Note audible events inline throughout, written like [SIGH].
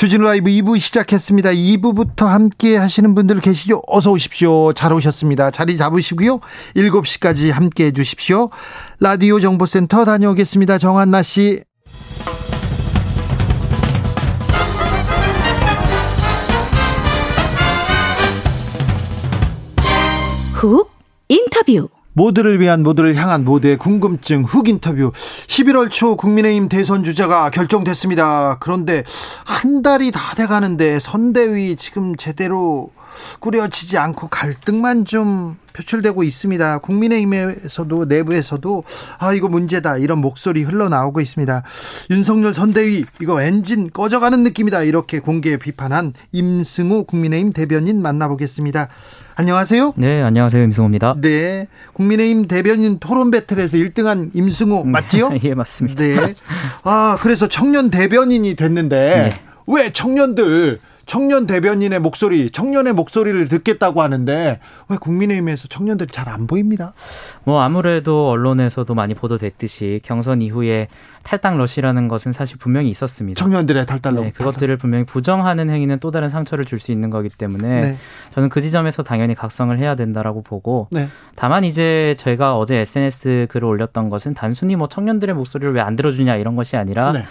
주진우 라이브 2부 시작했습니다. 2부부터 함께 하시는 분들 계시죠? 어서 오십시오. 잘 오셨습니다. 자리 잡으시고요. 7시까지 함께 해 주십시오. 라디오 정보센터 다녀오겠습니다. 정한나 씨. 훅 인터뷰 모두를 위한 모두를 향한 모두의 궁금증 훅 인터뷰 11월 초 국민의힘 대선 주자가 결정됐습니다. 그런데 한 달이 다 돼가는데 선대위 지금 제대로 꾸려지지 않고 갈등만 좀 표출되고 있습니다. 국민의힘에서도 내부에서도 아 이거 문제다 이런 목소리 흘러나오고 있습니다. 윤석열 선대위 이거 엔진 꺼져가는 느낌이다 이렇게 공개 비판한 임승우 국민의힘 대변인 만나보겠습니다. 안녕하세요. 네, 안녕하세요. 임승호입니다. 네. 국민의힘 대변인 토론 배틀에서 1등한 임승호 맞지요? [LAUGHS] 예, 맞습니다. 네. 아, 그래서 청년 대변인이 됐는데 네. 왜 청년들 청년 대변인의 목소리, 청년의 목소리를 듣겠다고 하는데 왜 국민의힘에서 청년들이 잘 안 보입니다? 뭐 아무래도 언론에서도 많이 보도됐듯이 경선 이후에 탈당 러시라는 것은 사실 분명히 있었습니다. 청년들의 탈당 러 네, 그것들을 분명히 부정하는 행위는 또 다른 상처를 줄 수 있는 거기 때문에 네. 저는 그 지점에서 당연히 각성을 해야 된다라고 보고 네. 다만 이제 제가 어제 SNS 글을 올렸던 것은 단순히 뭐 청년들의 목소리를 왜 안 들어주냐 이런 것이 아니라 네.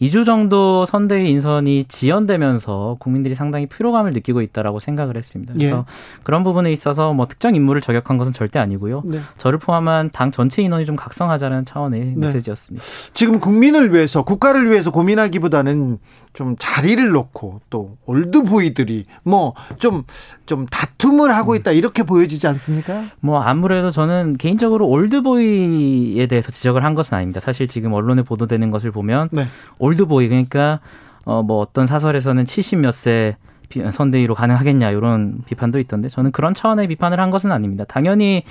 2주 정도 선대위 인선이 지연되면서 국민들이 상당히 피로감을 느끼고 있다라고 생각을 했습니다. 그래서 예. 그런 부분에 있어서 뭐 특정 인물을 저격한 것은 절대 아니고요. 네. 저를 포함한 당 전체 인원이 좀 각성하자는 차원의 네. 메시지였습니다. 지금 국민을 위해서 국가를 위해서 고민하기보다는 좀 자리를 놓고 또 올드보이들이 뭐 좀좀 좀 다툼을 하고 있다 이렇게 보여지지 않습니까? 뭐 아무래도 저는 개인적으로 올드보이에 대해서 지적을 한 것은 아닙니다. 사실 지금 언론에 보도되는 것을 보면 네. 올드보이 그러니까 어 뭐 어떤 사설에서는 70몇 세 선대위로 가능하겠냐 이런 비판도 있던데 저는 그런 차원의 비판을 한 것은 아닙니다. 당연히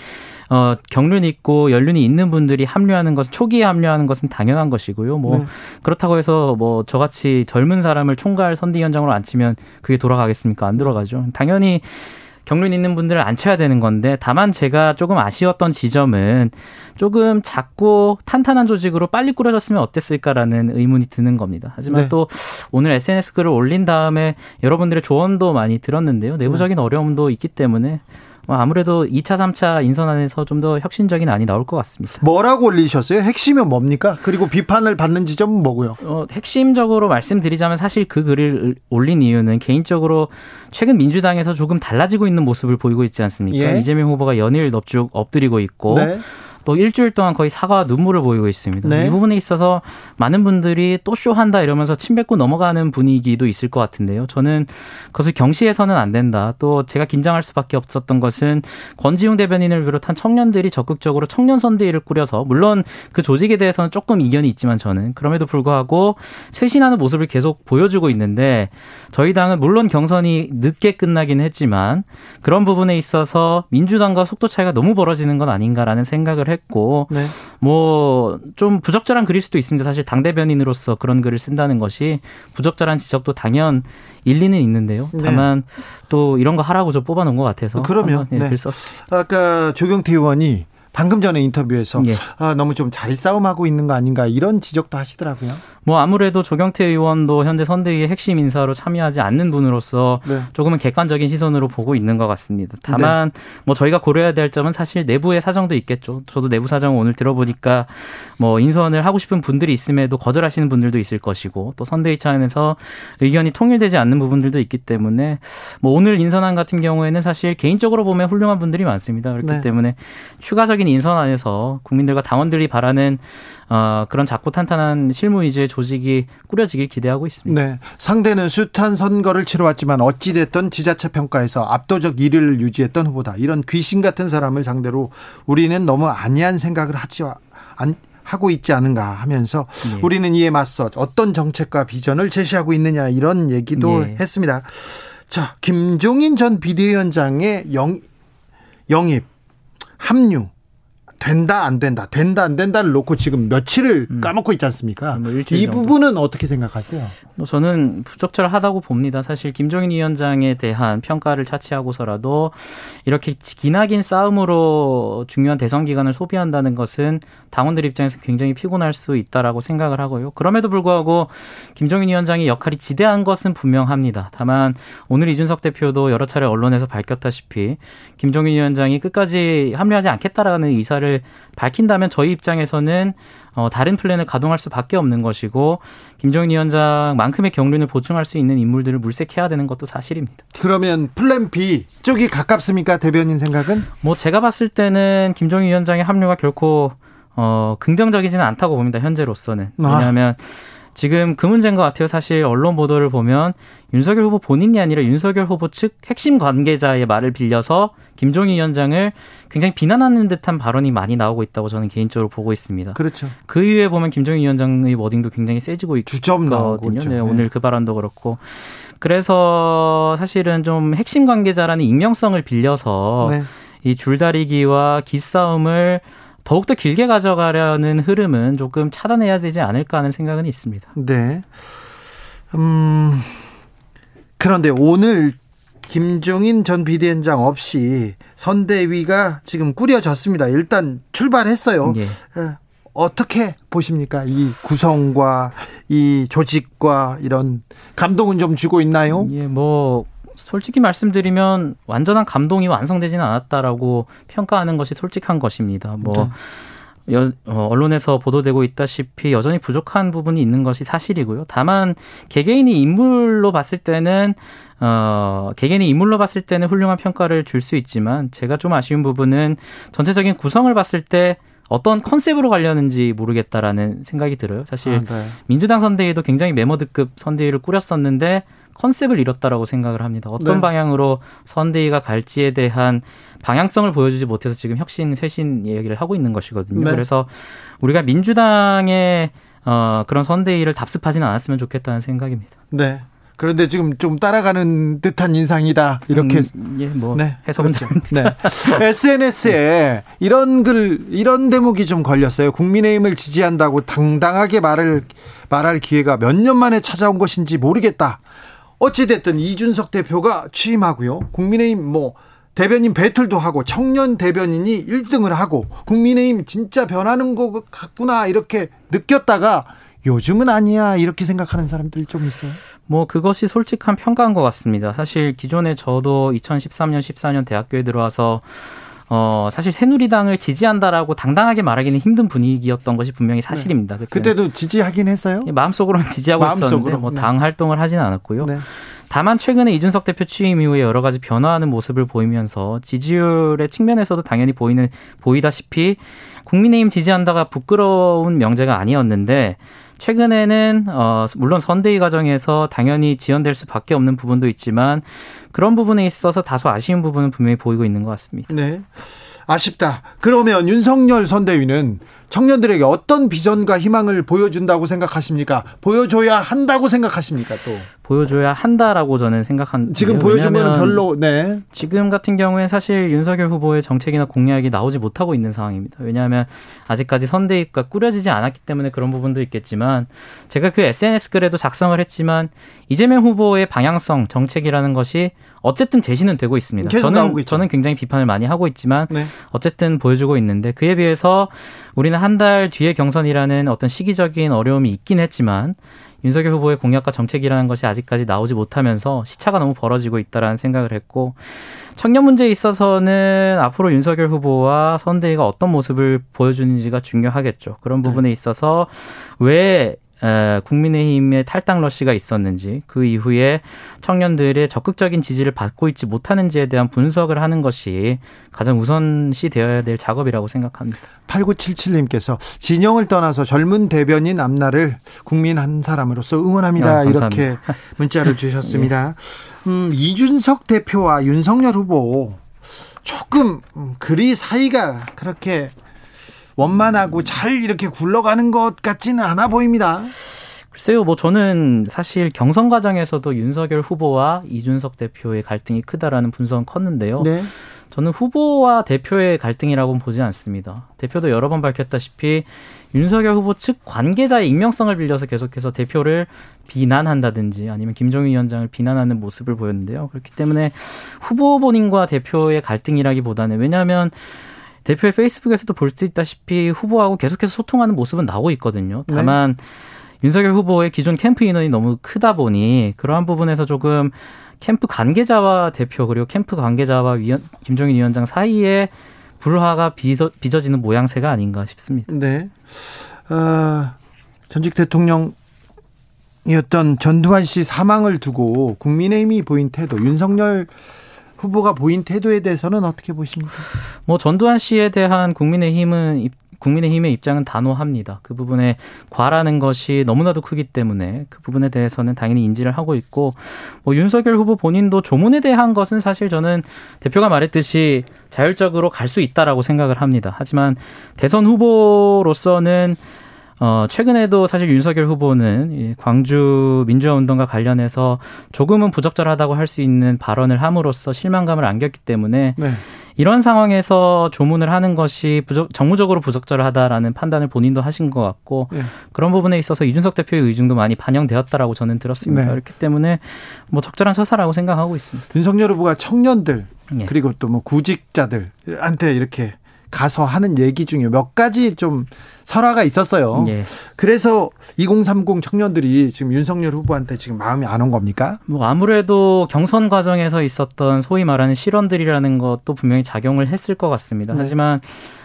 어 경륜 있고 연륜이 있는 분들이 합류하는 것은 초기에 합류하는 것은 당연한 것이고요. 뭐 네. 그렇다고 해서 뭐 저같이 젊은 사람을 총괄 선대위원장으로 앉히면 그게 돌아가겠습니까? 안 돌아가죠. 당연히 경륜 있는 분들을 앉혀야 되는 건데 다만 제가 조금 아쉬웠던 지점은 조금 작고 탄탄한 조직으로 빨리 꾸려졌으면 어땠을까라는 의문이 드는 겁니다. 하지만 네. 또 오늘 SNS 글을 올린 다음에 여러분들의 조언도 많이 들었는데요. 내부적인 네. 어려움도 있기 때문에 뭐 아무래도 2차, 3차 인선 안에서 좀 더 혁신적인 안이 나올 것 같습니다. 뭐라고 올리셨어요? 핵심은 뭡니까? 그리고 비판을 받는 지점은 뭐고요? 어, 핵심적으로 말씀드리자면 사실 그 글을 올린 이유는 개인적으로 최근 민주당에서 조금 달라지고 있는 모습을 보이고 있지 않습니까? 예. 이재명 후보가 연일 넙죽 엎드리고 있고 네. 또 일주일 동안 거의 사과 눈물을 보이고 있습니다. 네. 이 부분에 있어서 많은 분들이 또 쇼한다 이러면서 침 뱉고 넘어가는 분위기도 있을 것 같은데요. 저는 그것을 경시해서는 안 된다. 또 제가 긴장할 수밖에 없었던 것은 권지웅 대변인을 비롯한 청년들이 적극적으로 청년 선대위를 꾸려서 물론 그 조직에 대해서는 조금 이견이 있지만 저는 그럼에도 불구하고 쇄신하는 모습을 계속 보여주고 있는데 저희 당은 물론 경선이 늦게 끝나긴 했지만 그런 부분에 있어서 민주당과 속도 차이가 너무 벌어지는 건 아닌가라는 생각을 했 했고 네. 뭐좀 부적절한 글일 수도 있습니다. 사실 당 대변인으로서 그런 글을 쓴다는 것이 부적절한 지적도 당연 일리는 있는데요. 네. 다만 네. 또 이런 거 하라고 저 뽑아놓은 것 같아서 그러면 네, 네. 아까 조경태 의원이 방금 전에 인터뷰에서 예. 아, 너무 좀 자리 싸움하고 있는 거 아닌가 이런 지적도 하시더라고요. 뭐 아무래도 조경태 의원도 현재 선대위의 핵심 인사로 참여하지 않는 분으로서 네. 조금은 객관적인 시선으로 보고 있는 것 같습니다. 다만 네. 뭐 저희가 고려해야 될 점은 사실 내부의 사정도 있겠죠. 저도 내부 사정 오늘 들어보니까 뭐 인선을 하고 싶은 분들이 있음에도 거절하시는 분들도 있을 것이고 또 선대위 차원에서 의견이 통일되지 않는 부분들도 있기 때문에 뭐 오늘 인선안 같은 경우에는 사실 개인적으로 보면 훌륭한 분들이 많습니다. 그렇기 네. 때문에 추가적인 인선 안에서 국민들과 당원들이 바라는 어, 그런 작고 탄탄한 실무 위주의 조직이 꾸려지길 기대하고 있습니다. 네. 상대는 숱한 선거를 치러왔지만 어찌됐든 지자체 평가에서 압도적 1위를 유지했던 후보다. 이런 귀신 같은 사람을 상대로 우리는 너무 안이한 생각을 하지 안, 하고 있지 않은가 하면서 네. 우리는 이에 맞서 어떤 정책과 비전을 제시하고 있느냐 이런 얘기도 네. 했습니다. 자, 김종인 전 비대위원장의 영, 영입, 합류 된다 안 된다 된다 안 된다를 놓고 지금 며칠을 음. 까먹고 있지 않습니까? 뭐 이 정도. 부분은 어떻게 생각하세요? 뭐 저는 부적절하다고 봅니다. 사실 김종인 위원장에 대한 평가를 차치하고서라도 이렇게 기나긴 싸움으로 중요한 대선 기간을 소비한다는 것은 당원들 입장에서 굉장히 피곤할 수 있다라고 생각을 하고요. 그럼에도 불구하고 김종인 위원장의 역할이 지대한 것은 분명합니다. 다만 오늘 이준석 대표도 여러 차례 언론에서 밝혔다시피 김종인 위원장이 끝까지 합류하지 않겠다라는 의사를 의사를 밝힌다면 저희 입장에서는 어, 다른 플랜을 가동할 수밖에 없는 것이고 김종인 위원장만큼의 경륜을 보충할 수 있는 인물들을 물색해야 되는 것도 사실입니다. 그러면 플랜 B 쪽이 가깝습니까 대변인 생각은? 뭐 제가 봤을 때는 김종인 위원장의 합류가 결코 어, 긍정적이지는 않다고 봅니다 현재로서는 아. 왜냐하면 아. 지금 그 문제인 것 같아요. 사실 언론 보도를 보면 윤석열 후보 본인이 아니라 윤석열 후보 측 핵심 관계자의 말을 빌려서 김종인 위원장을 굉장히 비난하는 듯한 발언이 많이 나오고 있다고 저는 개인적으로 보고 있습니다. 그렇죠. 그 이후에 보면 김종인 위원장의 워딩도 굉장히 세지고 있거든요. 네, 네, 오늘 그 발언도 그렇고. 그래서 사실은 좀 핵심 관계자라는 익명성을 빌려서 네. 이 줄다리기와 기싸움을 더욱더 길게 가져가려는 흐름은 조금 차단해야 되지 않을까 하는 생각은 있습니다. 네. 음, 그런데 오늘 김종인 전 비대위원장 없이 선대위가 지금 꾸려졌습니다. 일단 출발했어요. 예. 어떻게 보십니까? 이 구성과 이 조직과 이런 감동은 좀 주고 있나요? 예, 뭐 솔직히 말씀드리면 완전한 감동이 완성되지는 않았다라고 평가하는 것이 솔직한 것입니다. 뭐 네. 여, 어, 언론에서 보도되고 있다시피 여전히 부족한 부분이 있는 것이 사실이고요. 다만 개개인이 인물로 봤을 때는 어, 개개인이 인물로 봤을 때는 훌륭한 평가를 줄 수 있지만 제가 좀 아쉬운 부분은 전체적인 구성을 봤을 때 어떤 컨셉으로 가려는지 모르겠다라는 생각이 들어요. 사실 아, 네. 민주당 선대위도 굉장히 메모드급 선대위를 꾸렸었는데 컨셉을 잃었다라고 생각을 합니다. 어떤 네. 방향으로 선대위가 갈지에 대한 방향성을 보여주지 못해서 지금 혁신 쇄신 얘기를 하고 있는 것이거든요. 네. 그래서 우리가 민주당의 어, 그런 선대위를 답습하지는 않았으면 좋겠다는 생각입니다. 네. 그런데 지금 좀 따라가는 듯한 인상이다. 이렇게 음, 예, 뭐 네, 해석은 그렇죠. 네. SNS에 이런 글 이런 대목이 좀 걸렸어요. 국민의힘을 지지한다고 당당하게 말을 말할 기회가 몇 년 만에 찾아온 것인지 모르겠다. 어찌됐든 이준석 대표가 취임하고요. 국민의힘 뭐 대변인 배틀도 하고 청년 대변인이 1등을 하고 국민의힘 진짜 변하는 것 같구나 이렇게 느꼈다가 요즘은 아니야 이렇게 생각하는 사람들 좀 있어요. 뭐 그것이 솔직한 평가인 것 같습니다. 사실 기존에 저도 2013년 14년 대학교에 들어와서 어, 사실 새누리당을 지지한다라고 당당하게 말하기는 힘든 분위기였던 것이 분명히 사실입니다. 네. 그때 도 지지하긴 했어요? 예, 마음속으로는 지지하고 마음속으로. 있었는데 뭐당 네. 활동을 하지는 않았고요. 네. 다만 최근에 이준석 대표 취임 이후에 여러 가지 변화하는 모습을 보이면서 지지율의 측면에서도 당연히 보이는 보이다시피 국민의힘 지지한다가 부끄러운 명제가 아니었는데 최근에는 어 물론 선대위 과정에서 당연히 지연될 수밖에 없는 부분도 있지만 그런 부분에 있어서 다소 아쉬운 부분은 분명히 보이고 있는 것 같습니다. 네. 아쉽다. 그러면 윤석열 선대위는 청년들에게 어떤 비전과 희망을 보여준다고 생각하십니까? 보여줘야 한다고 생각하십니까? 또 보여줘야 한다라고 저는 생각한 지금 보여주면 별로 네 지금 같은 경우에 사실 윤석열 후보의 정책이나 공약이 나오지 못하고 있는 상황입니다. 왜냐하면 아직까지 선대위가 꾸려지지 않았기 때문에 그런 부분도 있겠지만 제가 그 SNS 글에도 작성을 했지만 이재명 후보의 방향성 정책이라는 것이 어쨌든 제시는 되고 있습니다. 저는 저는 굉장히 비판을 많이 하고 있지만 네. 어쨌든 보여주고 있는데 그에 비해서 우리는 한 달 뒤에 경선이라는 어떤 시기적인 어려움이 있긴 했지만 윤석열 후보의 공약과 정책이라는 것이 아직까지 나오지 못하면서 시차가 너무 벌어지고 있다라는 생각을 했고 청년 문제에 있어서는 앞으로 윤석열 후보와 선대위가 어떤 모습을 보여주는지가 중요하겠죠. 그런 부분에 네. 있어서 왜 국민의힘의 탈당 러시가 있었는지 그 이후에 청년들의 적극적인 지지를 받고 있지 못하는지에 대한 분석을 하는 것이 가장 우선시 되어야 될 작업이라고 생각합니다. 8977님께서 진영을 떠나서 젊은 대변인 앞날을 국민 한 사람으로서 응원합니다. 아, 이렇게 [LAUGHS] 문자를 주셨습니다. 예. 음, 이준석 대표와 윤석열 후보 조금 음, 그리 사이가 그렇게 원만하고 잘 이렇게 굴러가는 것 같지는 않아 보입니다. 글쎄요, 뭐 저는 사실 경선 과정에서도 윤석열 후보와 이준석 대표의 갈등이 크다라는 분석은 컸는데요. 네. 저는 후보와 대표의 갈등이라고는 보지 않습니다. 대표도 여러 번 밝혔다시피 윤석열 후보 측 관계자의 익명성을 빌려서 계속해서 대표를 비난한다든지 아니면 김종인 위원장을 비난하는 모습을 보였는데요. 그렇기 때문에 후보 본인과 대표의 갈등이라기보다는 왜냐하면 대표의 페이스북에서도 볼 수 있다시피 후보하고 계속해서 소통하는 모습은 나오고 있거든요. 네. 다만 네. 윤석열 후보의 기존 캠프 인원이 너무 크다 보니 그러한 부분에서 조금 캠프 관계자와 대표 그리고 캠프 관계자와 위원, 김종인 위원장 사이에 불화가 빚어, 빚어지는 모양새가 아닌가 싶습니다. 네. 어, 전직 대통령 이었던 전두환 씨 사망을 두고 국민의힘이 보인 태도, 윤석열 후보가 보인 태도에 대해서는 어떻게 보십니까? 뭐 전두환 씨에 대한 국민의힘은 국민의힘의 입장은 단호합니다. 그 부분에 과라는 것이 너무나도 크기 때문에 그 부분에 대해서는 당연히 인지를 하고 있고 뭐 윤석열 후보 본인도 조문에 대한 것은 사실 저는 대표가 말했듯이 자율적으로 갈 수 있다라고 생각을 합니다. 하지만 대선 후보로서는 어, 최근에도 사실 윤석열 후보는 광주 민주화 운동과 관련해서 조금은 부적절하다고 할 수 있는 발언을 함으로써 실망감을 안겼기 때문에 네. 이런 상황에서 조문을 하는 것이 부적, 정무적으로 부적절하다라는 판단을 본인도 하신 것 같고 네. 그런 부분에 있어서 이준석 대표의 의중도 많이 반영되었다라고 저는 들었습니다. 네. 그렇기 때문에 뭐 적절한 처사라고 생각하고 있습니다. 윤석열 후보가 청년들 네. 그리고 또 뭐 구직자들한테 이렇게 가서 하는 얘기 중에 몇 가지 좀 설화가 있었어요. 예. 그래서 2030 청년들이 지금 윤석열 후보한테 지금 마음이 안 온 겁니까? 뭐 아무래도 경선 과정에서 있었던 소위 말하는 실언들이라는 것도 분명히 작용을 했을 것 같습니다. 네. 하지만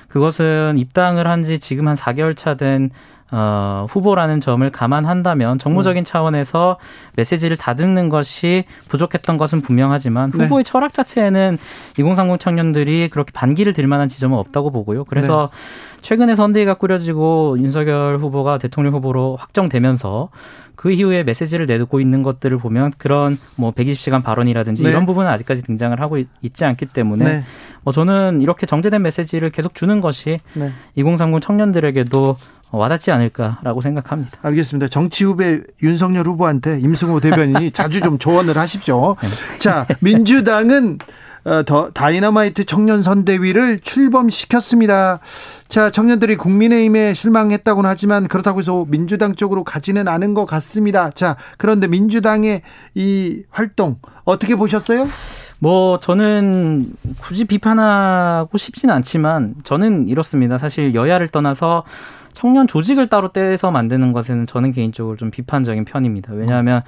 그것은 입당을 한 지 지금 한 4개월 차 된 어, 후보라는 점을 감안한다면 정무적인 음. 차원에서 메시지를 다듬는 것이 부족했던 것은 분명하지만 네. 후보의 네. 철학 자체에는 2030 청년들이 그렇게 반기를 들 만한 지점은 없다고 보고요. 그래서 네. 최근에 선대위가 꾸려지고 윤석열 후보가 대통령 후보로 확정되면서 그 이후에 메시지를 내고 있는 것들을 보면 그런 뭐 120시간 발언이라든지 네. 이런 부분은 아직까지 등장을 하고 있, 지 않기 때문에 네. 뭐 저는 이렇게 정제된 메시지를 계속 주는 것이 네. 2030 청년들에게도 와닿지 않을까라고 생각합니다. 알겠습니다. 정치 후배 윤석열 후보한테 임승호 대변인이 [LAUGHS] 자주 좀 조언을 하십시오. 네. 자, 민주당은 어, 더 다이너마이트 청년 선대위를 출범시켰습니다. 자, 청년들이 국민의힘에 실망했다고는 하지만 그렇다고 해서 민주당 쪽으로 가지는 않은 것 같습니다. 자, 그런데 민주당의 이 활동 어떻게 보셨어요? 뭐 저는 굳이 비판하고 싶진 않지만 저는 이렇습니다. 사실 여야를 떠나서 청년 조직을 따로 떼서 만드는 것에는 저는 개인적으로 좀 비판적인 편입니다. 왜냐하면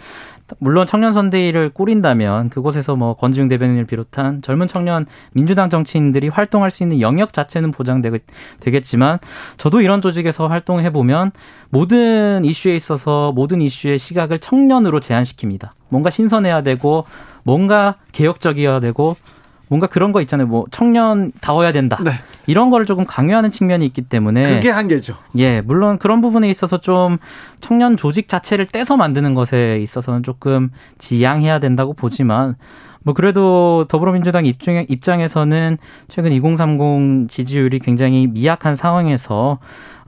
물론 청년 선대위를 꾸린다면 그곳에서 뭐 권지웅 대변인을 비롯한 젊은 청년 민주당 정치인들이 활동할 수 있는 영역 자체는 보장되겠지만 저도 이런 조직에서 활동해 보면 모든 이슈에 있어서 모든 이슈의 시각을 청년으로 제한시킵니다. 뭔가 신선해야 되고 뭔가 개혁적이어야 되고 뭔가 그런 거 있잖아요. 뭐 청년다워야 된다. 네. 이런 거를 조금 강요하는 측면이 있기 때문에 그게 한계죠. 예, 물론 그런 부분에 있어서 좀 청년 조직 자체를 떼서 만드는 것에 있어서는 조금 지양해야 된다고 보지만 뭐 그래도 더불어민주당 입장, 입장에서는 최근 2030 지지율이 굉장히 미약한 상황에서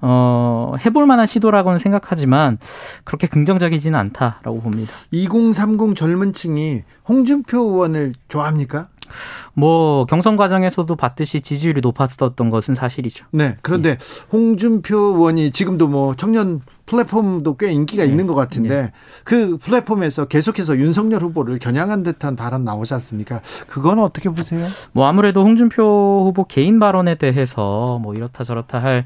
어, 해볼 만한 시도라고는 생각하지만 그렇게 긍정적이지는 않다라고 봅니다. 2030 젊은 층이 홍준표 의원을 좋아합니까? 뭐 경선 과정에서도 봤듯이 지지율이 높았었던 것은 사실이죠. 네. 그런데 네. 홍준표 의원이 지금도 뭐 청년 플랫폼도 꽤 인기가 네. 있는 것 같은데 네. 그 플랫폼에서 계속해서 윤석열 후보를 겨냥한 듯한 발언 나오지 않습니까? 그건 어떻게 보세요? 뭐 아무래도 홍준표 후보 개인 발언에 대해서 뭐 이렇다 저렇다 할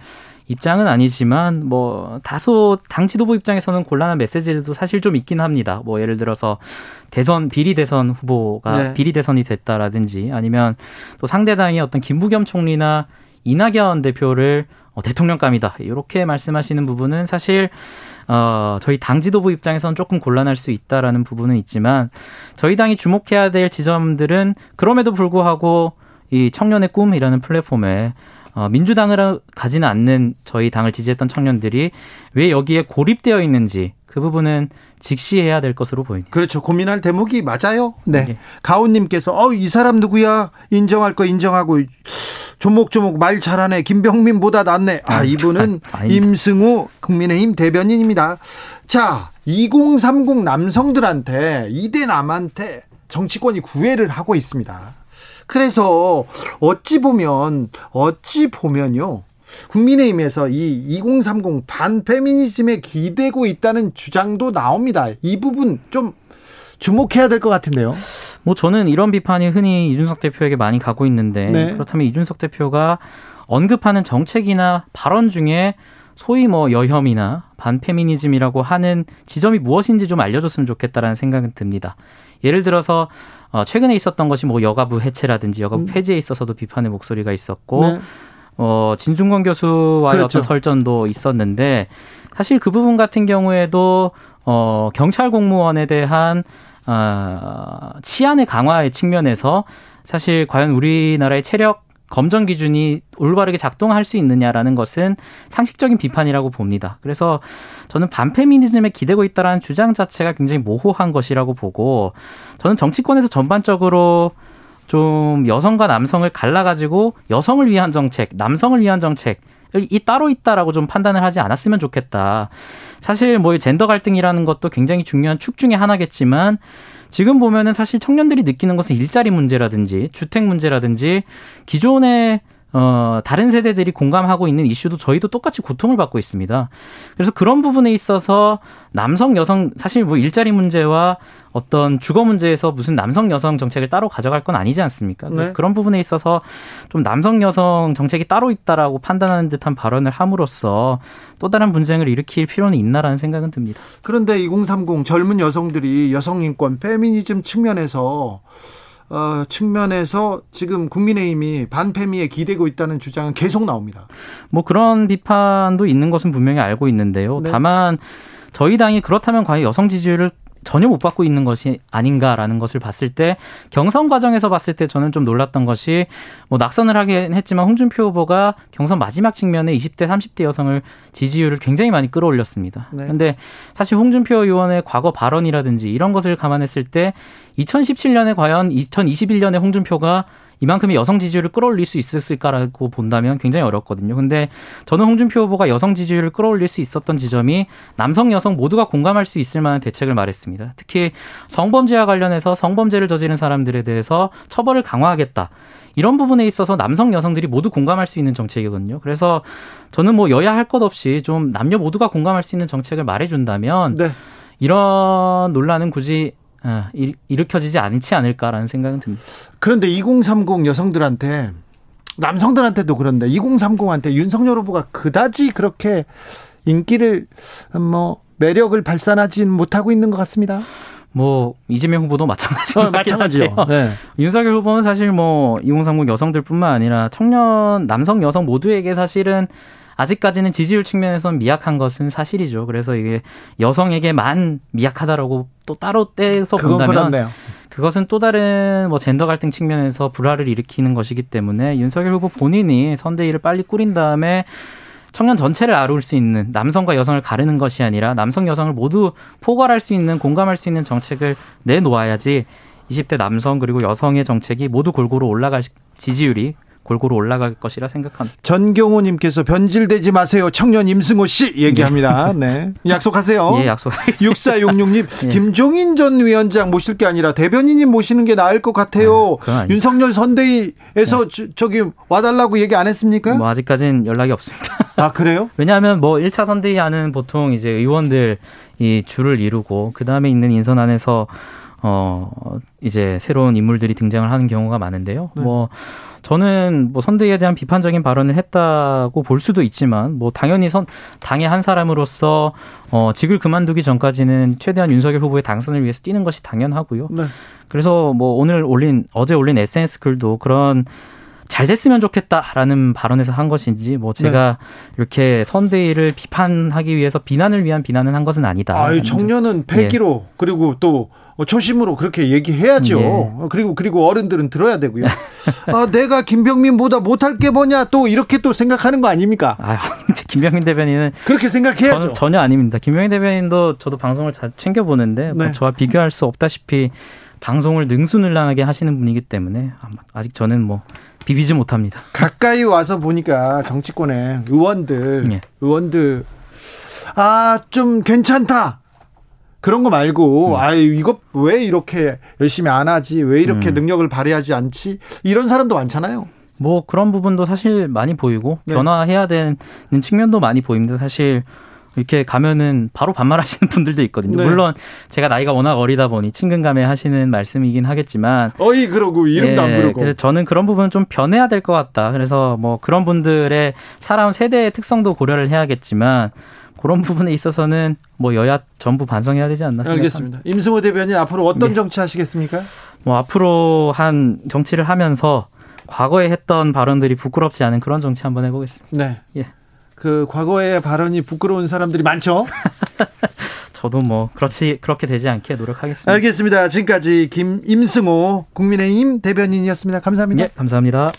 입장은 아니지만 뭐 다소 당 지도부 입장에서는 곤란한 메시지도 사실 좀 있긴 합니다. 뭐 예를 들어서 대선 비리 대선 후보가 네. 비리 대선이 됐다라든지 아니면 또 상대당의 어떤 김부겸 총리나 이낙연 대표를 어, 대통령감이다 이렇게 말씀하시는 부분은 사실 어, 저희 당 지도부 입장에서는 조금 곤란할 수 있다라는 부분은 있지만 저희 당이 주목해야 될 지점들은 그럼에도 불구하고 이 청년의 꿈이라는 플랫폼에 어, 민주당을 가지는 않는 저희 당을 지지했던 청년들이 왜 여기에 고립되어 있는지 그 부분은 직시해야 될 것으로 보입니다. 그렇죠. 고민할 대목이 맞아요. 네. 네. 가온님께서 어, 이 사람 누구야? 인정할 거 인정하고 조목조목 말 잘하네. 김병민보다 낫네. 아, 아 이분은 [LAUGHS] 임승우 국민의힘 대변인입니다. 자, 2030 남성들한테 이대 남한테 정치권이 구애를 하고 있습니다. 그래서 어찌 보면 어찌 보면요. 국민의힘에서 이 2030 반페미니즘에 기대고 있다는 주장도 나옵니다. 이 부분 좀 주목해야 될 것 같은데요. 뭐 저는 이런 비판이 흔히 이준석 대표에게 많이 가고 있는데 네. 그렇다면 이준석 대표가 언급하는 정책이나 발언 중에 소위 뭐 여혐이나 반페미니즘이라고 하는 지점이 무엇인지 좀 알려줬으면 좋겠다라는 생각은 듭니다. 예를 들어서 어 최근에 있었던 것이 뭐 여가부 해체라든지 여가부 음. 폐지에 있어서도 비판의 목소리가 있었고 네. 어 진중권 교수와의 그렇죠. 어떤 설전도 있었는데 사실 그 부분 같은 경우에도 어 경찰 공무원에 대한 어 치안의 강화의 측면에서 사실 과연 우리나라의 체력 검정 기준이 올바르게 작동할 수 있느냐라는 것은 상식적인 비판이라고 봅니다. 그래서 저는 반페미니즘에 기대고 있다라는 주장 자체가 굉장히 모호한 것이라고 보고 저는 정치권에서 전반적으로 좀 여성과 남성을 갈라가지고 여성을 위한 정책, 남성을 위한 정책 이 따로 있다라고 좀 판단을 하지 않았으면 좋겠다. 사실 뭐 젠더 갈등이라는 것도 굉장히 중요한 축 중의 하나겠지만 지금 보면은 사실 청년들이 느끼는 것은 일자리 문제라든지 주택 문제라든지 기존의 어, 다른 세대들이 공감하고 있는 이슈도 저희도 똑같이 고통을 받고 있습니다. 그래서 그런 부분에 있어서 남성, 여성, 사실 뭐 일자리 문제와 어떤 주거 문제에서 무슨 남성, 여성 정책을 따로 가져갈 건 아니지 않습니까? 그래서 네. 그런 부분에 있어서 좀 남성, 여성 정책이 따로 있다라고 판단하는 듯한 발언을 함으로써 또 다른 분쟁을 일으킬 필요는 있나라는 생각은 듭니다. 그런데 2030 젊은 여성들이 여성인권, 페미니즘 측면에서 어, 측면에서 지금 국민의힘이 반패미에 기대고 있다는 주장은 계속 나옵니다. 뭐 그런 비판도 있는 것은 분명히 알고 있는데요. 네. 다만 저희 당이 그렇다면 과연 여성 지지율을 전혀 못 받고 있는 것이 아닌가라는 것을 봤을 때 경선 과정에서 봤을 때 저는 좀 놀랐던 것이 뭐 낙선을 하긴 했지만 홍준표 후보가 경선 마지막 측면에 20대 30대 여성을 지지율을 굉장히 많이 끌어올렸습니다. 네. 근데 사실 홍준표 의원의 과거 발언이라든지 이런 것을 감안했을 때 2017년에 과연 2021년에 홍준표가 이만큼의 여성 지지율을 끌어올릴 수 있었을까라고 본다면 굉장히 어렵거든요. 근데 저는 홍준표 후보가 여성 지지율을 끌어올릴 수 있었던 지점이 남성, 여성 모두가 공감할 수 있을 만한 대책을 말했습니다. 특히 성범죄와 관련해서 성범죄를 저지른 사람들에 대해서 처벌을 강화하겠다. 이런 부분에 있어서 남성 여성들이 모두 공감할 수 있는 정책이거든요. 그래서 저는 뭐 여야 할 것 없이 좀 남녀 모두가 공감할 수 있는 정책을 말해준다면 네. 이런 논란은 굳이 어, 일으켜지지 않지 않을까라는 생각은 듭니다. 그런데 2030 여성들한테 남성들한테도 그런데 2030한테 윤석열 후보가 그다지 그렇게 인기를 뭐 매력을 발산하지 못하고 있는 것 같습니다. 뭐 이재명 후보도 마찬가지죠. 어, 마찬가지요. 네. 윤석열 후보는 사실 뭐 2030 여성들뿐만 아니라 청년 남성 여성 모두에게 사실은 아직까지는 지지율 측면에서는 미약한 것은 사실이죠. 그래서 이게 여성에게만 미약하다라고 또 따로 떼서 본다면 그렇네요. 그것은 또 다른 뭐 젠더 갈등 측면에서 불화를 일으키는 것이기 때문에 윤석열 후보 본인이 선대위를 빨리 꾸린 다음에 청년 전체를 아울 수 있는 남성과 여성을 가르는 것이 아니라 남성 여성을 모두 포괄할 수 있는 공감할 수 있는 정책을 내놓아야지 20대 남성 그리고 여성의 정책이 모두 골고루 올라갈 지지율이 골고루 올라갈 것이라 생각합니다. 전경호님께서 변질되지 마세요. 청년 임승호 씨 얘기합니다. 네. 네. 약속하세요. 예, 약속하겠습니다. 6466님, [LAUGHS] 예. 김종인 전 위원장 모실 게 아니라 대변인님 모시는 게 나을 것 같아요. 네, 윤석열 선대위에서 네. 저 기 와달라고 얘기 안 했습니까? 뭐 아직까지는 연락이 없습니다. 아, 그래요? [LAUGHS] 왜냐하면 뭐 1차 선대위 하는 보통 이제 의원들 이 줄을 이루고 그 다음에 있는 인선 안에서 어, 이제 새로운 인물들이 등장을 하는 경우가 많은데요. 네. 뭐, 저는 뭐 선대위에 대한 비판적인 발언을 했다고 볼 수도 있지만 뭐 당연히 선 당의 한 사람으로서 어 직을 그만두기 전까지는 최대한 윤석열 후보의 당선을 위해서 뛰는 것이 당연하고요. 네. 그래서 뭐 오늘 올린 어제 올린 SNS 글도 그런 잘 됐으면 좋겠다라는 발언에서 한 것인지 뭐 제가 네. 이렇게 선대위를 비판하기 위해서 비난을 위한 비난은 한 것은 아니다. 아, 청년은 패기로 예. 그리고 또 어, 초심으로 그렇게 얘기해야죠. 네. 그리고 그리고 어른들은 들어야 되고요. [LAUGHS] 아, 내가 김병민보다 못할 게 뭐냐 또 이렇게 또 생각하는 거 아닙니까? 아, 김병민 대변인은 그렇게 생각해야죠. 전, 혀 아닙니다. 김병민 대변인도 저도 방송을 잘 챙겨 보는데 뭐 네. 뭐 저와 비교할 수 없다시피 방송을 능수능란하게 하시는 분이기 때문에 아직 저는 뭐 비비지 못합니다. 가까이 와서 보니까 정치권에 의원들 네. 의원들 아 좀 괜찮다 그런 거 말고 음. 아유 이거 왜 이렇게 열심히 안 하지? 왜 이렇게 음. 능력을 발휘하지 않지? 이런 사람도 많잖아요. 뭐 그런 부분도 사실 많이 보이고 네. 변화해야 되는 측면도 많이 보입니다. 사실 이렇게 가면은 바로 반말하시는 [LAUGHS] 분들도 있거든요. 네. 물론 제가 나이가 워낙 어리다 보니 친근감에 하시는 말씀이긴 하겠지만 어이 그러고 이름도 예, 안 부르고 그래서 저는 그런 부분은 좀 변해야 될 것 같다. 그래서 뭐 그런 분들의 살아온 세대의 특성도 고려를 해야겠지만 그런 부분에 있어서는 뭐 여야 전부 반성해야 되지 않나 생각합니다. 알겠습니다. 임승호 대변인 앞으로 어떤 네. 정치 하시겠습니까? 뭐 앞으로 한 정치를 하면서 과거에 했던 발언들이 부끄럽지 않은 그런 정치 한번 해보겠습니다. 네. 예. 그 과거의 발언이 부끄러운 사람들이 많죠. [LAUGHS] 저도 뭐 그렇지 그렇게 되지 않게 노력하겠습니다. 알겠습니다. 지금까지 김 임승호 국민의힘 대변인이었습니다. 감사합니다. 예, 감사합니다.